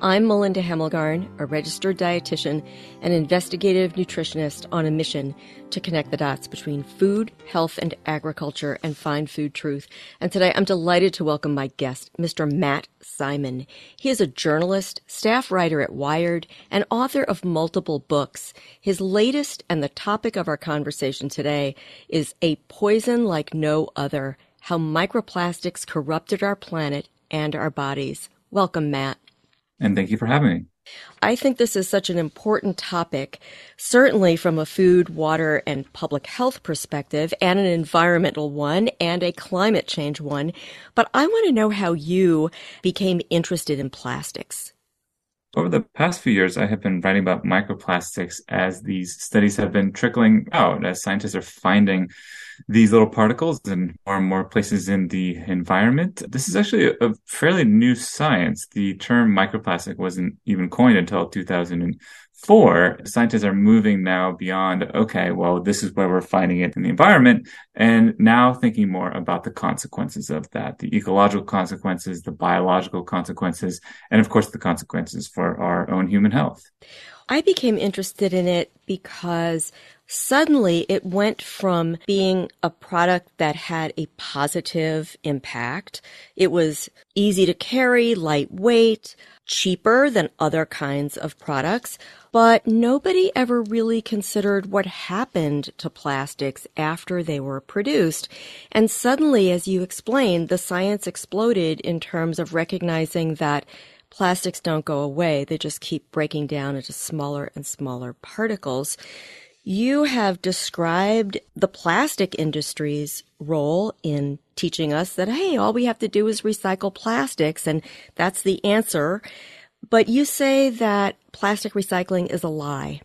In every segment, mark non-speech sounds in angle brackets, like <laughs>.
I'm Melinda Hemmelgarn, a registered dietitian and investigative nutritionist on a mission to connect the dots between food, health, and agriculture and find food truth. And today I'm delighted to welcome my guest, Mr. Matt Simon. He is a journalist, staff writer at Wired, and author of multiple books. His latest and the topic of our conversation today is A Poison Like No Other How Microplastics Corrupted Our Planet and Our Bodies. Welcome, Matt and thank you for having me. I think this is such an important topic, certainly from a food, water, and public health perspective, and an environmental one, and a climate change one. But I want to know how you became interested in plastics. Over the past few years, I have been writing about microplastics as these studies have been trickling out, as scientists are finding these little particles in more and more places in the environment. This is actually a, fairly new science. The term microplastic wasn't even coined until 2004. Scientists are moving now beyond, okay, well, this is where we're finding it in the environment, and now thinking more about the consequences of that, the ecological consequences, the biological consequences, and of course, the consequences for our own human health. I became interested in it because suddenly it went from being a product that had a positive impact. It was easy to carry, lightweight, cheaper than other kinds of products, but nobody ever really considered what happened to plastics after they were produced. And suddenly, as you explained, the science exploded in terms of recognizing that plastics don't go away. They just keep breaking down into smaller and smaller particles. You have described the plastic industry's role in teaching us that, hey, all we have to do is recycle plastics, and that's the answer. But you say that plastic recycling is a lie.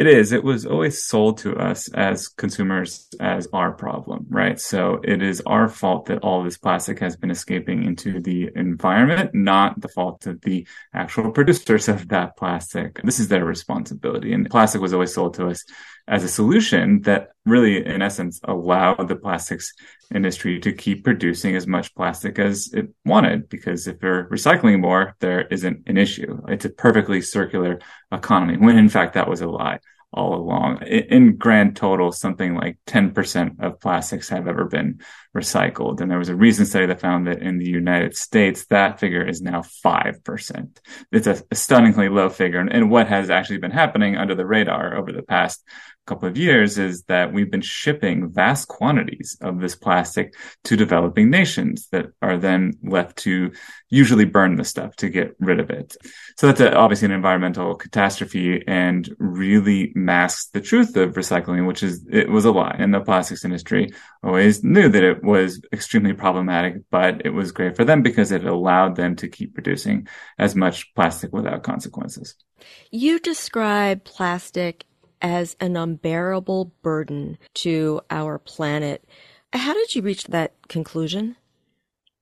It is. It was always sold to us as consumers as our problem, right? So it is our fault that all this plastic has been escaping into the environment, not the fault of the actual producers of that plastic. This is their responsibility. And plastic was always sold to us as a solution that really, in essence, allowed the plastics industry to keep producing as much plastic as it wanted. Because if they're recycling more, there isn't an issue. It's a perfectly circular economy, when in fact that was a lie all along. In grand total, something like 10% of plastics have ever been recycled. And there was a recent study that found that in the United States, that figure is now 5%. It's a, stunningly low figure. And what has actually been happening under the radar over the past couple of years is that we've been shipping vast quantities of this plastic to developing nations that are then left to usually burn the stuff to get rid of it. So that's a, obviously an environmental catastrophe and really masks the truth of recycling, which is it was a lie. And the plastics industry always knew that it was extremely problematic, but it was great for them because it allowed them to keep producing as much plastic without consequences. You describe plastic as an unbearable burden to our planet. How did you reach that conclusion?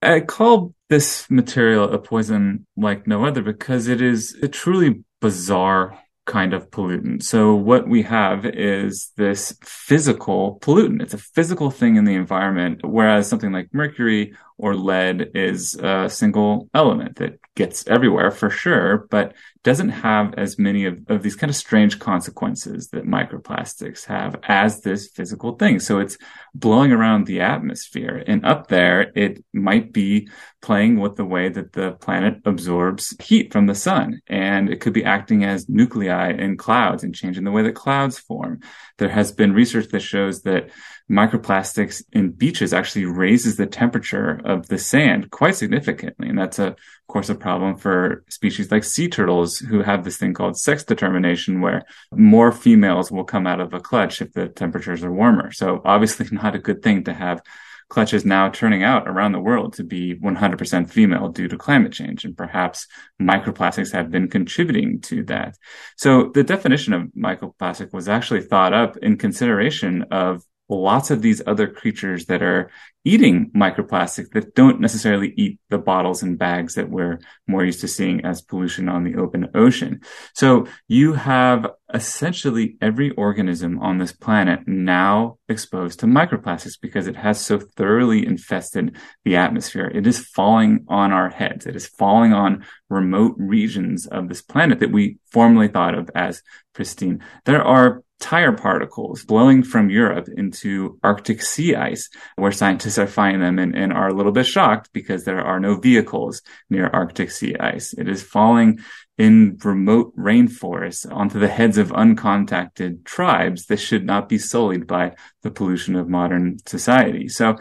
I call this material a poison like no other because it is a truly bizarre kind of pollutant. So what we have is this physical pollutant. It's a physical thing in the environment, whereas something like mercury or lead is a single element that gets everywhere for sure, but doesn't have as many of, of these kind of strange consequences that microplastics have as this physical thing. So it's blowing around the atmosphere and up there, it might be playing with the way that the planet absorbs heat from the sun. And it could be acting as nuclei in clouds and changing the way that clouds form. There has been research that shows that microplastics in beaches actually raises the temperature of the sand quite significantly. And that's a, of course, a problem for species like sea turtles who have this thing called sex determination where more females will come out of a clutch if the temperatures are warmer. So obviously <laughs> not a good thing to have clutches now turning out around the world to be 100% female due to climate change. And perhaps microplastics have been contributing to that. So the definition of microplastic was actually thought up in consideration of lots of these other creatures that are eating microplastics that don't necessarily eat the bottles and bags that we're more used to seeing as pollution on the open ocean. So you have essentially every organism on this planet now exposed to microplastics because it has so thoroughly infested the atmosphere. It is falling on our heads. It is falling on remote regions of this planet that we formerly thought of as pristine. There are tire particles blowing from Europe into Arctic sea ice, where scientists are finding them and, and, are a little bit shocked because there are no vehicles near Arctic sea ice. It is falling in remote rainforests onto the heads of uncontacted tribes that should not be sullied by the pollution of modern society. So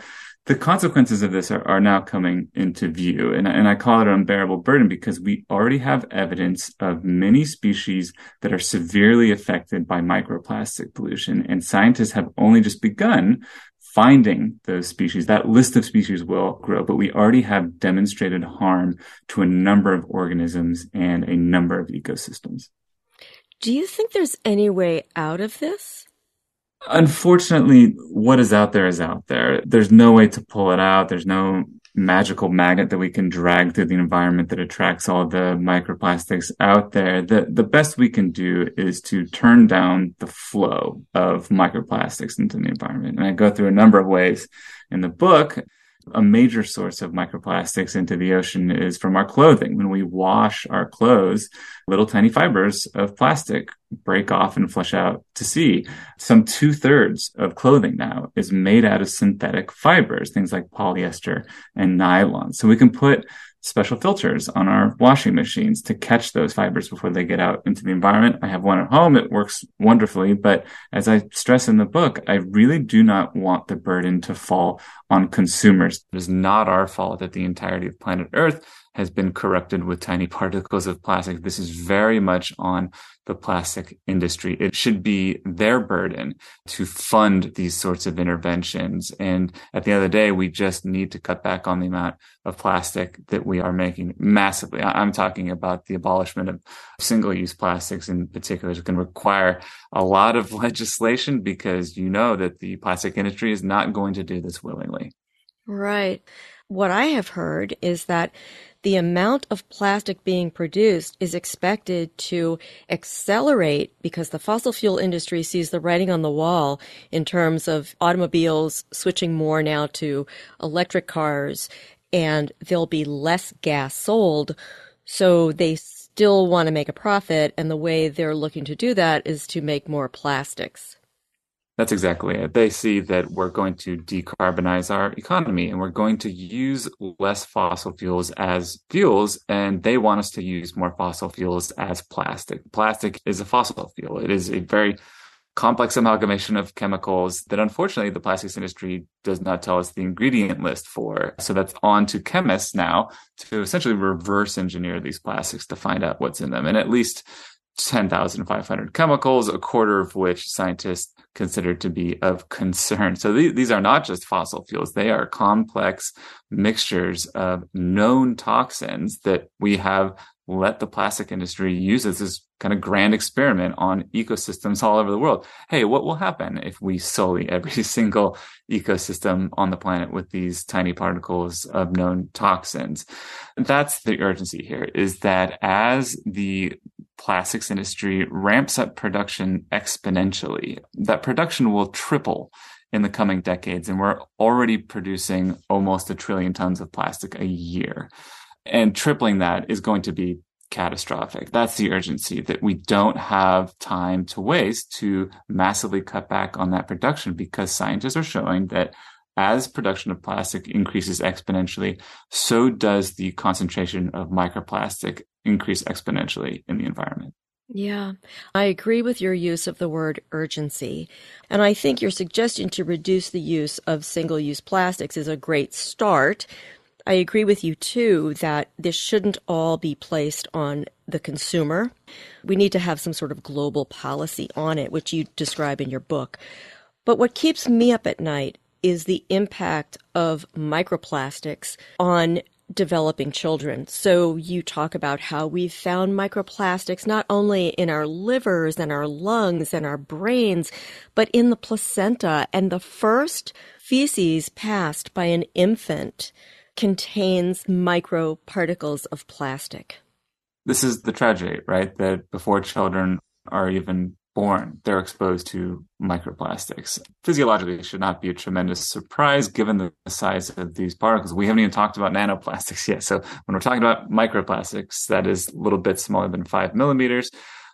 the consequences of this are, are now coming into view. And, and I call it an unbearable burden because we already have evidence of many species that are severely affected by microplastic pollution. And scientists have only just begun finding those species. That list of species will grow, but we already have demonstrated harm to a number of organisms and a number of ecosystems. Do you think there's any way out of this? Unfortunately, what is out there is out there. There's no way to pull it out. There's no magical magnet that we can drag through the environment that attracts all the microplastics out there. The, the best we can do is to turn down the flow of microplastics into the environment. And I go through a number of ways in the book a major source of microplastics into the ocean is from our clothing. When we wash our clothes, little tiny fibers of plastic break off and flush out to sea. Some two thirds of clothing now is made out of synthetic fibers, things like polyester and nylon. So we can put special filters on our washing machines to catch those fibers before they get out into the environment. I have one at home. It works wonderfully. But as I stress in the book, I really do not want the burden to fall on consumers. It is not our fault that the entirety of planet Earth has been corrupted with tiny particles of plastic. This is very much on the plastic industry. It should be their burden to fund these sorts of interventions. And at the end of the day, we just need to cut back on the amount of plastic that we are making massively. I'm talking about the abolishment of single use plastics in particular. It can require a lot of <laughs> legislation because you know that the plastic industry is not going to do this willingly. Right. What I have heard is that the amount of plastic being produced is expected to accelerate because the fossil fuel industry sees the writing on the wall in terms of automobiles switching more now to electric cars and there'll be less gas sold. So they still want to make a profit. And the way they're looking to do that is to make more plastics. That's exactly it. They see that we're going to decarbonize our economy and we're going to use less fossil fuels as fuels. And they want us to use more fossil fuels as plastic. Plastic is a fossil fuel. It is a very complex amalgamation of chemicals that unfortunately the plastics industry does not tell us the ingredient list for. So that's on to chemists now to essentially reverse engineer these plastics to find out what's in them. And at least 10,500 chemicals, a quarter of which scientists consider to be of concern. So th- these are not just fossil fuels. They are complex mixtures of known toxins that we have let the plastic industry use as this kind of grand experiment on ecosystems all over the world. Hey, what will happen if we sully every <laughs> single ecosystem on the planet with these tiny particles of known toxins? That's the urgency here is that as the plastics industry ramps up production exponentially, that production will triple in the coming decades. And we're already producing almost a trillion tons of plastic a year. And tripling that is going to be catastrophic. That's the urgency that we don't have time to waste to massively cut back on that production because scientists are showing that as production of plastic increases exponentially, so does the concentration of microplastic increase exponentially in the environment. Yeah, I agree with your use of the word urgency. And I think your suggestion to reduce the use of single use plastics is a great start. I agree with you too that this shouldn't all be placed on the consumer. We need to have some sort of global policy on it, which you describe in your book. But what keeps me up at night is the impact of microplastics on developing children. So you talk about how we've found microplastics not only in our livers and our lungs and our brains, but in the placenta. And the first feces passed by an infant contains microparticles of plastic. This is the tragedy, right? That before children are even born, they're exposed to microplastics. Physiologically, it should not be a tremendous surprise given the size of these particles. We haven't even talked about nanoplastics <laughs> yet. So when we're talking about microplastics, that is a little bit smaller than five millimeters.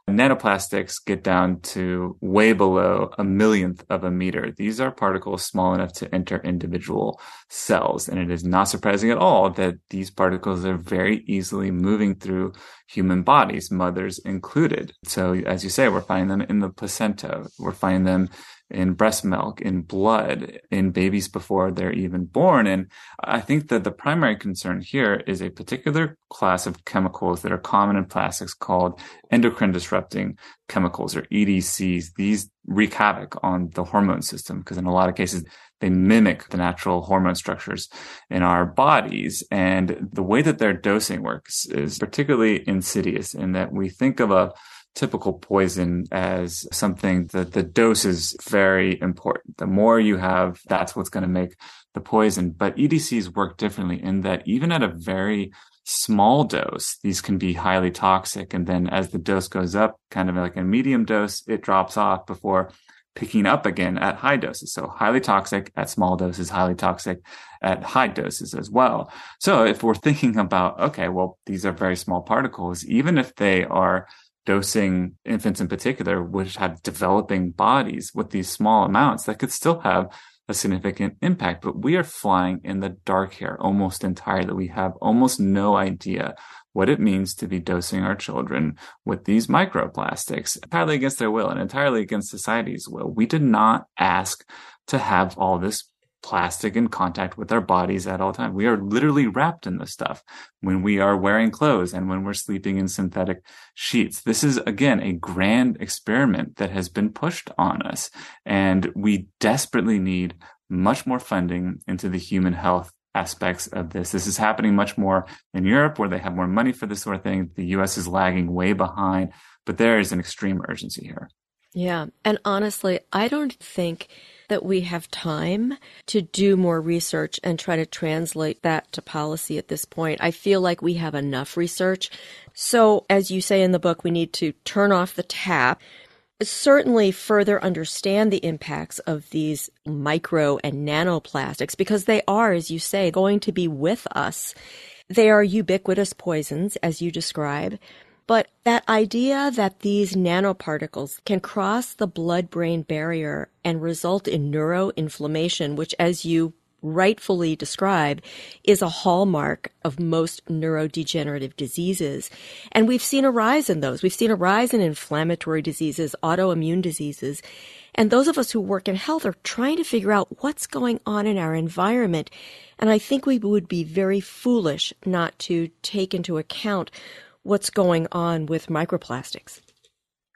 Nanoplastics get down to way below a millionth of a meter. These are particles small enough to enter individual cells. And it is not surprising at all that these particles are very easily moving through human bodies, mothers included. So as you say, we're finding them in the placenta. We're finding them in breast milk, in blood, in babies before they're even born. And I think that the primary concern here is a particular class of chemicals that are common in plastics called endocrine disrupting chemicals or EDCs. These wreak havoc on the hormone system because in a lot of cases they mimic the natural hormone structures in our bodies. And the way that their dosing works is particularly insidious in that we think of a typical poison as something that the dose is very important. The more you have, that's what's going to make the poison. But EDCs work differently in that even at a very small dose, these can be highly toxic. And then as the dose goes up, kind of like a medium dose, it drops off before picking up again at high doses. So highly toxic at small doses, highly toxic at high doses as well. So if we're thinking about, okay, well, these are very small particles, even if they are dosing infants in particular, which have developing bodies with these small amounts that could still have a significant impact. But we are flying in the dark here almost entirely. We have almost no idea what it means to be dosing our children with these microplastics entirely against their will and entirely against society's will. We did not ask to have all this plastic in contact with our bodies at all times. We are literally wrapped in this stuff when we are wearing clothes and when we're sleeping in synthetic sheets. This is again a grand experiment that has been pushed on us and we desperately need much more funding into the human health aspects of this. This is happening much more in Europe where they have more money for this sort of thing. The US is lagging way behind, but there is an extreme urgency here. Yeah. And honestly, I don't think that we have time to do more research and try to translate that to policy at this point. I feel like we have enough research. So, as you say in the book, we need to turn off the tap certainly further understand the impacts of these micro and nanoplastics because they are, as you say, going to be with us. They are ubiquitous poisons, as you describe. But that idea that these nanoparticles can cross the blood brain barrier and result in neuroinflammation, which, as you rightfully describe, is a hallmark of most neurodegenerative diseases. And we've seen a rise in those. We've seen a rise in inflammatory diseases, autoimmune diseases. And those of us who work in health are trying to figure out what's going on in our environment. And I think we would be very foolish not to take into account what's going on with microplastics.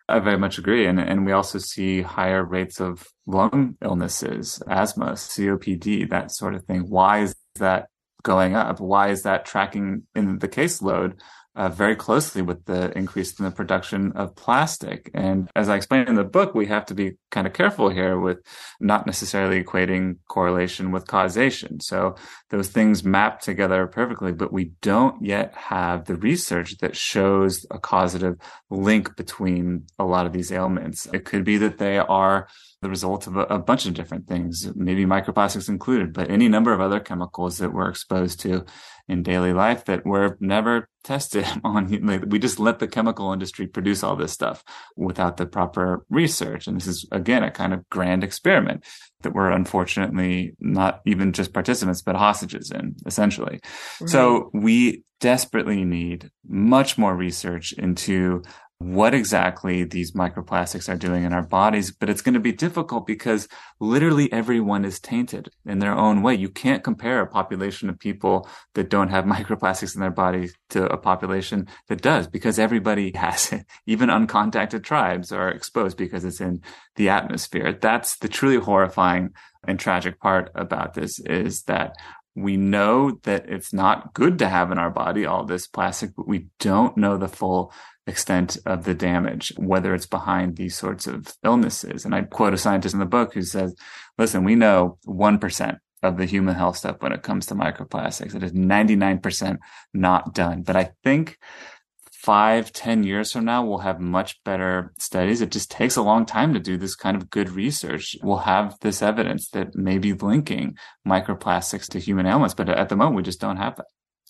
I very much agree. And, and we also see higher rates of lung illnesses, asthma, COPD, that sort of thing. Why is that going up? Why is that tracking in the caseload uh, very closely with the increase in the production of plastic. And as I explained in the book, we have to be kind of careful here with not necessarily equating correlation with causation. So those things map together perfectly, but we don't yet have the research that shows a causative link between a lot of these ailments. It could be that they are the result of a, a, bunch of different things, maybe microplastics included, but any number of other chemicals that we're exposed to in daily life that were never tested <laughs> on. Like, we just let the chemical industry produce all this stuff without the proper research. And this is again a kind of grand experiment that we're unfortunately not even just participants, but hostages in essentially. Right. So we desperately need much more research into what exactly these microplastics are doing in our bodies, but it's going to be difficult because literally everyone is tainted in their own way. You can't compare a population of people that don't have <laughs> microplastics in their body to a population that does because everybody <laughs> has it. Even uncontacted tribes are exposed because it's in the atmosphere. That's the truly horrifying and tragic part about this is that we know that it's not good to have in our body all this plastic, but we don't know the full extent of the damage, whether it's behind these sorts of illnesses. And I quote a scientist in the book who says, listen, we know 1% of the human health stuff when it comes to microplastics. It is 99% not done. But I think five, ten years from now, we'll have much better studies. It just takes a long time to do this kind of good research. We'll have this evidence that may be linking microplastics to human ailments, but at the moment, we just don't have that.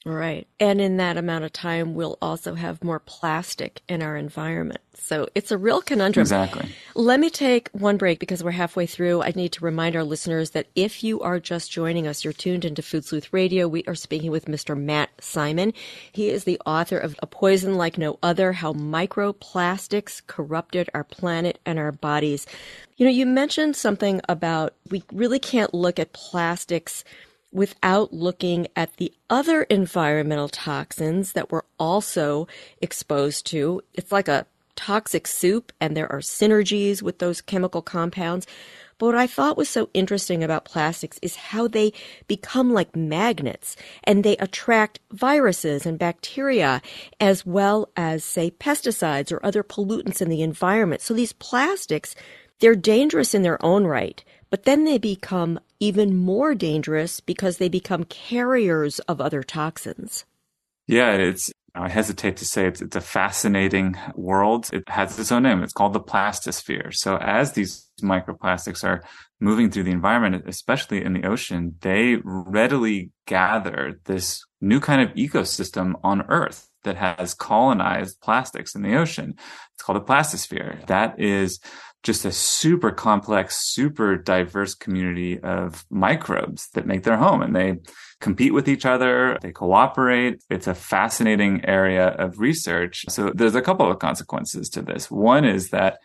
Right. And in that amount of time, we'll also have more plastic in our environment. So it's a real conundrum. Exactly. Let me take one break because we're halfway through. I need to remind our listeners that if you are just joining us, you're tuned into Food Sleuth Radio. We are speaking with Mr. Matt Simon. He is the author of A Poison Like No Other How Microplastics Corrupted Our Planet and Our Bodies. You know, you mentioned something about we really can't look at plastics without looking at the other environmental toxins that we're also exposed to. It's like a toxic soup, and there are synergies with those chemical compounds. But what I thought was so interesting about plastics is how they become like magnets and they attract viruses and bacteria as well as, say, pesticides or other pollutants in the environment. So these plastics, they're dangerous in their own right, but then they become even more dangerous because they become carriers of other toxins. Yeah, it's I hesitate to say it's, it's a fascinating world. It has its own name. It's called the plastosphere. So as these microplastics are moving through the environment, especially in the ocean, they readily gather this new kind of ecosystem on Earth that has colonized plastics in the ocean. It's called the plastosphere. That is just a super complex, super diverse community of microbes that make their home and they compete with each other. They cooperate. It's a fascinating area of research. So there's a couple of consequences to this. One is that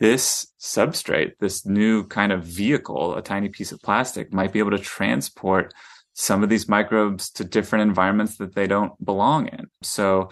this substrate, this new kind of vehicle, a tiny piece of plastic might be able to transport some of these microbes to different environments that they don't belong in. So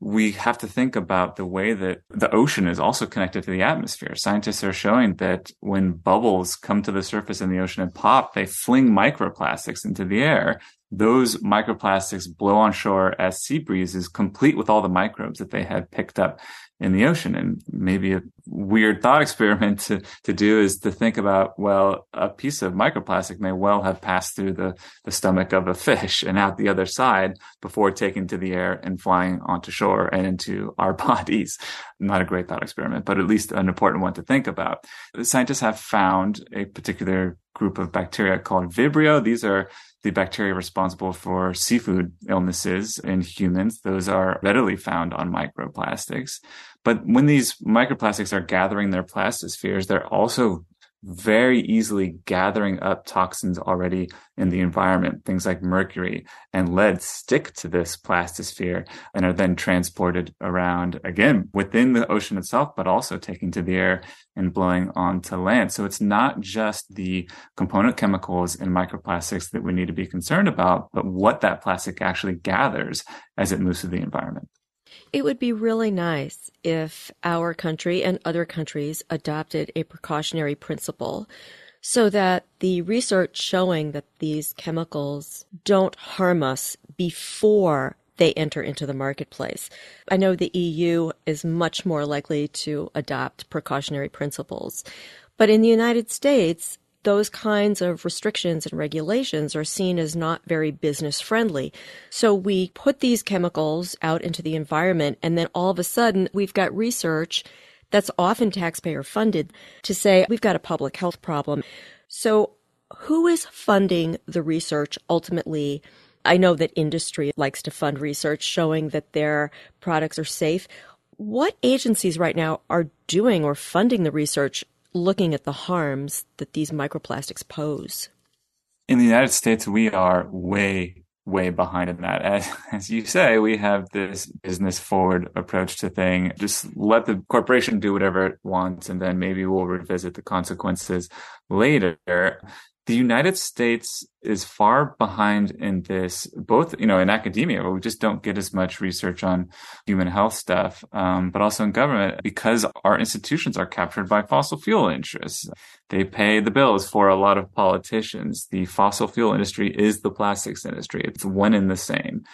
we have to think about the way that the ocean is also connected to the atmosphere. Scientists are showing that when bubbles come to the surface in the ocean and pop, they fling microplastics into the air those microplastics blow on shore as sea breezes, complete with all the microbes that they had picked up in the ocean. And maybe a weird thought experiment to, to do is to think about, well, a piece of microplastic may well have passed through the, the stomach of a fish and out the other side before taking to the air and flying onto shore and into our <laughs> bodies. Not a great thought experiment, but at least an important one to think about. Scientists have found a particular group of bacteria called Vibrio. These are the bacteria responsible for seafood illnesses in humans. Those are readily found on microplastics. But when these microplastics are gathering their plastospheres, they're also very easily gathering up toxins already in the environment. Things like mercury and lead stick to this plastosphere and are then transported around again within the ocean itself, but also taking to the air and blowing onto land. So it's not just the component chemicals in microplastics that we need to be concerned about, but what that plastic actually gathers as it moves through the environment. It would be really nice if our country and other countries adopted a precautionary principle so that the research showing that these chemicals don't harm us before they enter into the marketplace. I know the EU is much more likely to adopt precautionary principles. But in the United States, those kinds of restrictions and regulations are seen as not very business friendly. So we put these chemicals out into the environment and then all of a sudden we've got research that's often taxpayer funded to say we've got a public health problem. So who is funding the research ultimately? I know that industry likes to fund research showing that their products are safe. What agencies right now are doing or funding the research looking at the harms that these microplastics pose? In the United States, we are way, way behind in that. As, <laughs> as you say, we have this business forward approach to thing. Just let the corporation do whatever it wants, and then maybe we'll revisit the consequences later the United States is far behind in this, both, you know, in academia, we just don't get as much research on human health stuff, um, but also in government because our institutions are captured by fossil fuel interests. They pay the bills for a lot of politicians. The fossil fuel industry is the plastics industry. It's one and the same.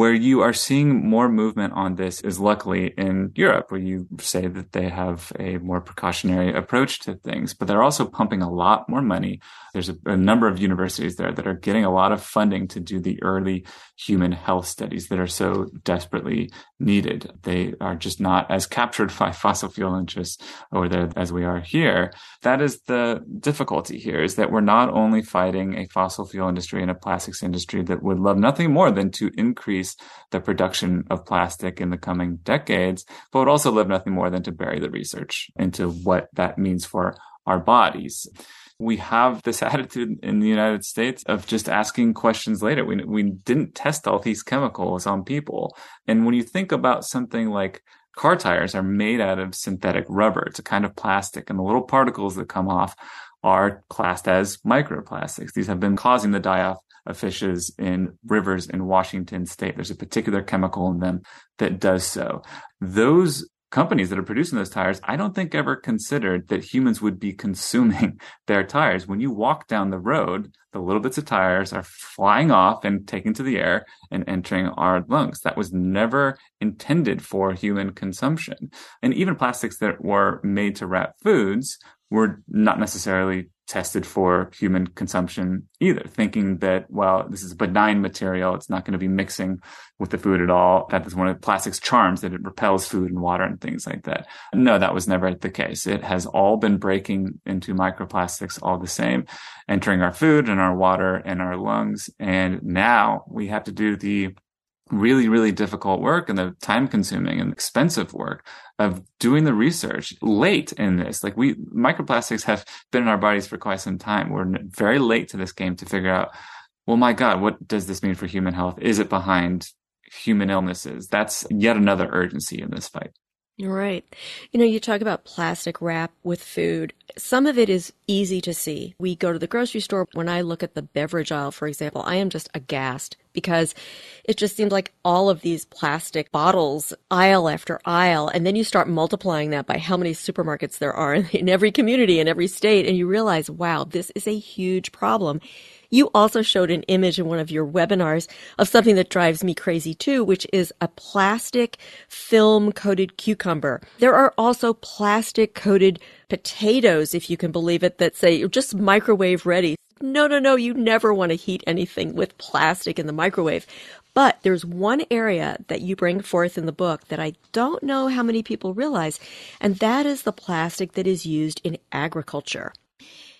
Where you are seeing more movement on this is luckily in Europe, where you say that they have a more precautionary approach to things, but they're also pumping a lot more money. There's a, a number of universities there that are getting a lot of funding to do the early human health studies that are so desperately needed. They are just not as captured <laughs> by fossil fuel interests over there as we are here. That is the difficulty here is that we're not only fighting a fossil fuel industry and a plastics industry that would love nothing more than to increase increase the production of plastic in the coming decades, but would also live nothing more than to bury the research into what that means for our bodies we have this <laughs> attitude in the United States of just asking questions later. We, we didn't test all these chemicals on people. And when you think about something like car tires are made out of synthetic rubber, it's a kind of plastic, and the little particles that come off are classed as microplastics. These have been causing the die off of fishes in rivers in Washington state. There's a particular chemical in them that does so. Those companies that are producing those tires, I don't think ever considered that humans would be consuming <laughs> their tires. When you walk down the road, the little bits of tires are flying off and taken to the air and entering our lungs. That was never intended for human consumption. And even plastics that were made to wrap foods were not necessarily tested for human consumption either, thinking that, well, this is benign material. It's not going to be mixing with the food at all. That is one of plastic's charms that it repels food and water and things like that. No, that was never the case. It has all been breaking into microplastics all the same, entering our food and our water and our lungs. And now we have to do the really, really difficult work and the time consuming and expensive work of doing the research late in this. Like we, microplastics have been in our bodies for quite some time. We're very late to this game to figure out, well, my God, what does this mean for human health? Is it behind human illnesses? That's yet another urgency in this fight. Right. You know, you talk about plastic wrap with food. Some of it is easy to see. We go to the grocery store. When I look at the beverage aisle, for example, I am just aghast because it just seems like all of these plastic bottles, aisle after aisle, and then you start multiplying that by how many supermarkets there are <laughs> in every community, in every state, and you realize, wow, this is a huge problem. You also showed an image in one of your webinars of something that drives me crazy too, which is a plastic film coated cucumber. There are also plastic coated potatoes, if you can believe it, that say just microwave ready. No, no, no, you never want to heat anything with plastic in the microwave. But there's one area that you bring forth in the book that I don't know how many people realize, and that is the plastic that is used in agriculture.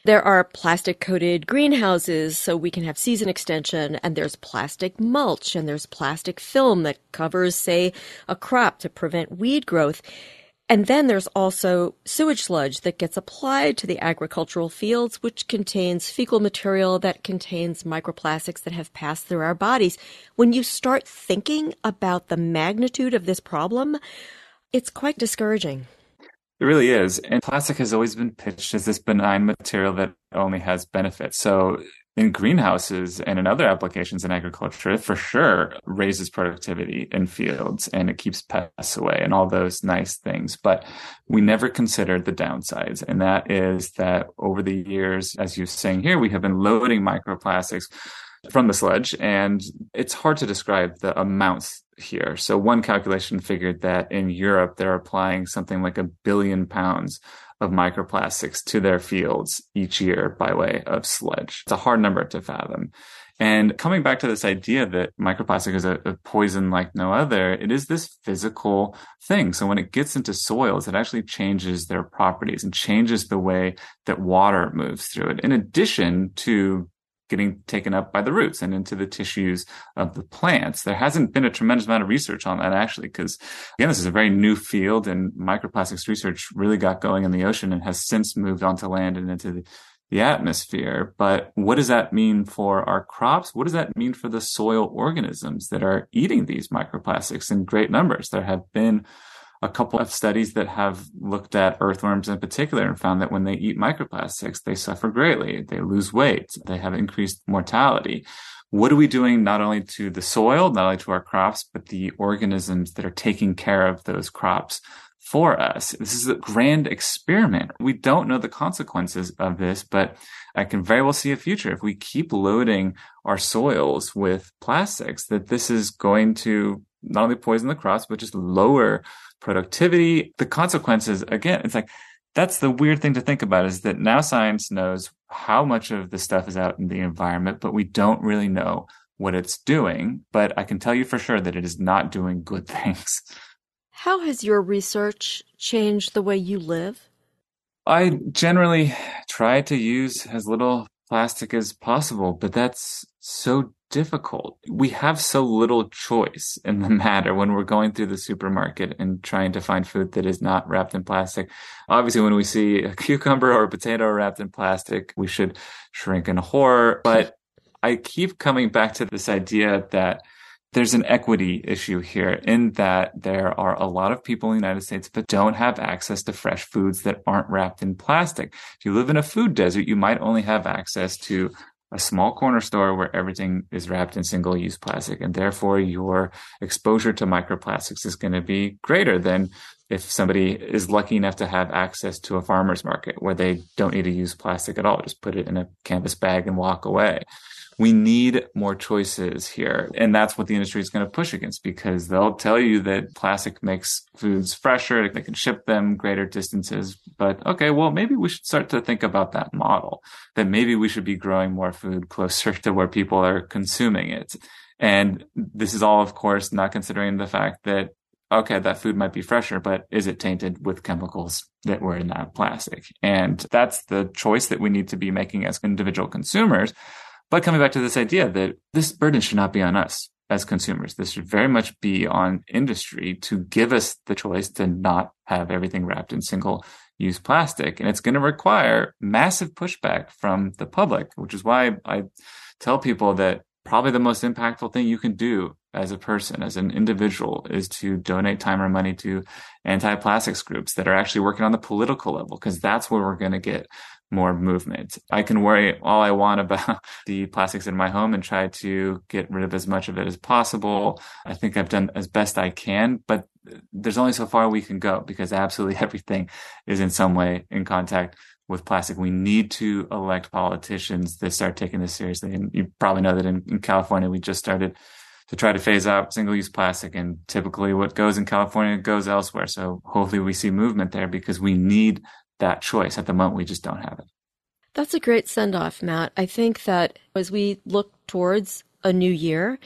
There are plastic coated greenhouses so we can have season extension, and there's plastic mulch, and there's plastic film that covers, say, a crop to prevent weed growth. And then there's also sewage sludge that gets applied to the agricultural fields, which contains fecal material that contains microplastics that have passed through our bodies. When you start thinking about the magnitude of this problem, it's quite discouraging. It really is. And plastic has always been pitched as this benign material that only has benefits. So in greenhouses and in other applications in agriculture, it for sure raises productivity in fields and it keeps pests away and all those nice things. But we never considered the downsides. And that is that over the years, as you're saying here, we have been loading microplastics from the sludge and it's hard to describe the amounts here. So one calculation figured that in Europe, they're applying something like a billion pounds of microplastics to their fields each year by way of sludge. It's a hard number to fathom. And coming back to this idea that microplastic is a, a, poison like no other, it is this physical thing. So when it gets into soils, it actually changes their properties and changes the way that water moves through it. In addition to getting taken up by the roots and into the tissues of the plants. There hasn't been a tremendous amount of research on that actually, because again, this is a very new field and microplastics research really got going in the ocean and has since moved onto land and into the the atmosphere. But what does that mean for our crops? What does that mean for the soil organisms that are eating these microplastics in great numbers? There have been a couple of studies that have looked at earthworms in particular and found that when they eat microplastics, they suffer greatly. They lose weight. They have increased mortality. What are we doing not only to the soil, not only to our crops, but the organisms that are taking care of those crops for us? This is a grand experiment. We don't know the consequences of this, but I can very well see a future if we keep loading our soils with plastics that this is going to not only poison the crops, but just lower productivity. The consequences, again, it's like, that's the weird thing to think about is that now science knows how much of the stuff is out in the environment, but we don't really know what it's doing. But I can tell you for sure that it is not doing good <laughs> things. How has your research changed the way you live? I generally try to use as little plastic as possible, but that's so difficult. We have so little choice in the <laughs> matter when we're going through the supermarket and trying to find food that is not wrapped in plastic. Obviously, when we see a <laughs> cucumber or a potato wrapped in plastic, we should shrink in horror. But <laughs> I keep coming back to this idea that there's an equity issue here in that there are a lot of people in the United States that don't have access to fresh foods that aren't wrapped in plastic. If you live in a food desert, you might only have access to a small corner store where everything is wrapped in single use plastic. And therefore your exposure to microplastics is going to be greater than if somebody is lucky enough to have access to a farmer's market where they don't need to use plastic at all. Just put it in a canvas bag and walk away we need more choices here. And that's what the industry is going to push against because they'll tell you that plastic makes foods fresher. They can ship them greater distances. But okay, well, maybe we should start to think about that model that maybe we should be growing more food closer <laughs> to where people are consuming it. And this is all, of course, not considering the fact that okay, that food might be fresher, but is it tainted with chemicals that were in that plastic? And that's the choice that we need to be making as individual consumers. But coming back to this idea that this burden should not be on us as consumers. This should very much be on industry to give us the choice to not have everything wrapped in single use plastic. And it's going to require massive pushback from the public, which is why I tell people that probably the most impactful thing you can do as a person, as an individual, is to donate time or money to anti-plastics groups that are actually working on the political level, because that's where we're going to get more movement. I can worry all I want about <laughs> the plastics in my home and try to get rid of as much of it as possible. I think I've done as best I can, but there's only so far we can go because absolutely <laughs> everything is in some way in contact with plastic. We need to elect politicians that start taking this seriously. And you probably know that in, in California, we just started to try to phase out single use plastic. And typically what goes in California goes elsewhere. So hopefully we see movement there because we need that choice. At the moment, we just don't have it. That's a great send off, Matt. I think that as we look towards a new year,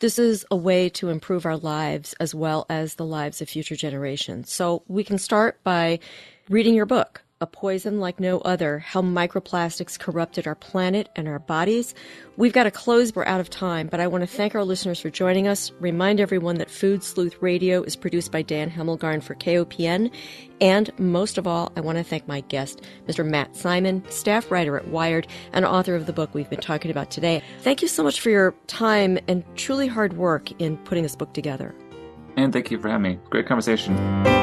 this is a way to improve our lives as well as the lives of future generations. So we can start by reading your book, a poison like no other, how microplastics corrupted our planet and our bodies. We've got to close, we're out of time, but I want to thank our listeners for joining us. Remind everyone that Food Sleuth Radio is produced by Dan Hemmelgarn for KOPN. And most of all, I want to thank my guest, Mr. Matt Simon, staff writer at Wired and author of the book we've been talking about today. Thank you so much for your time and truly hard work in putting this book together. And thank you for having me. Great conversation.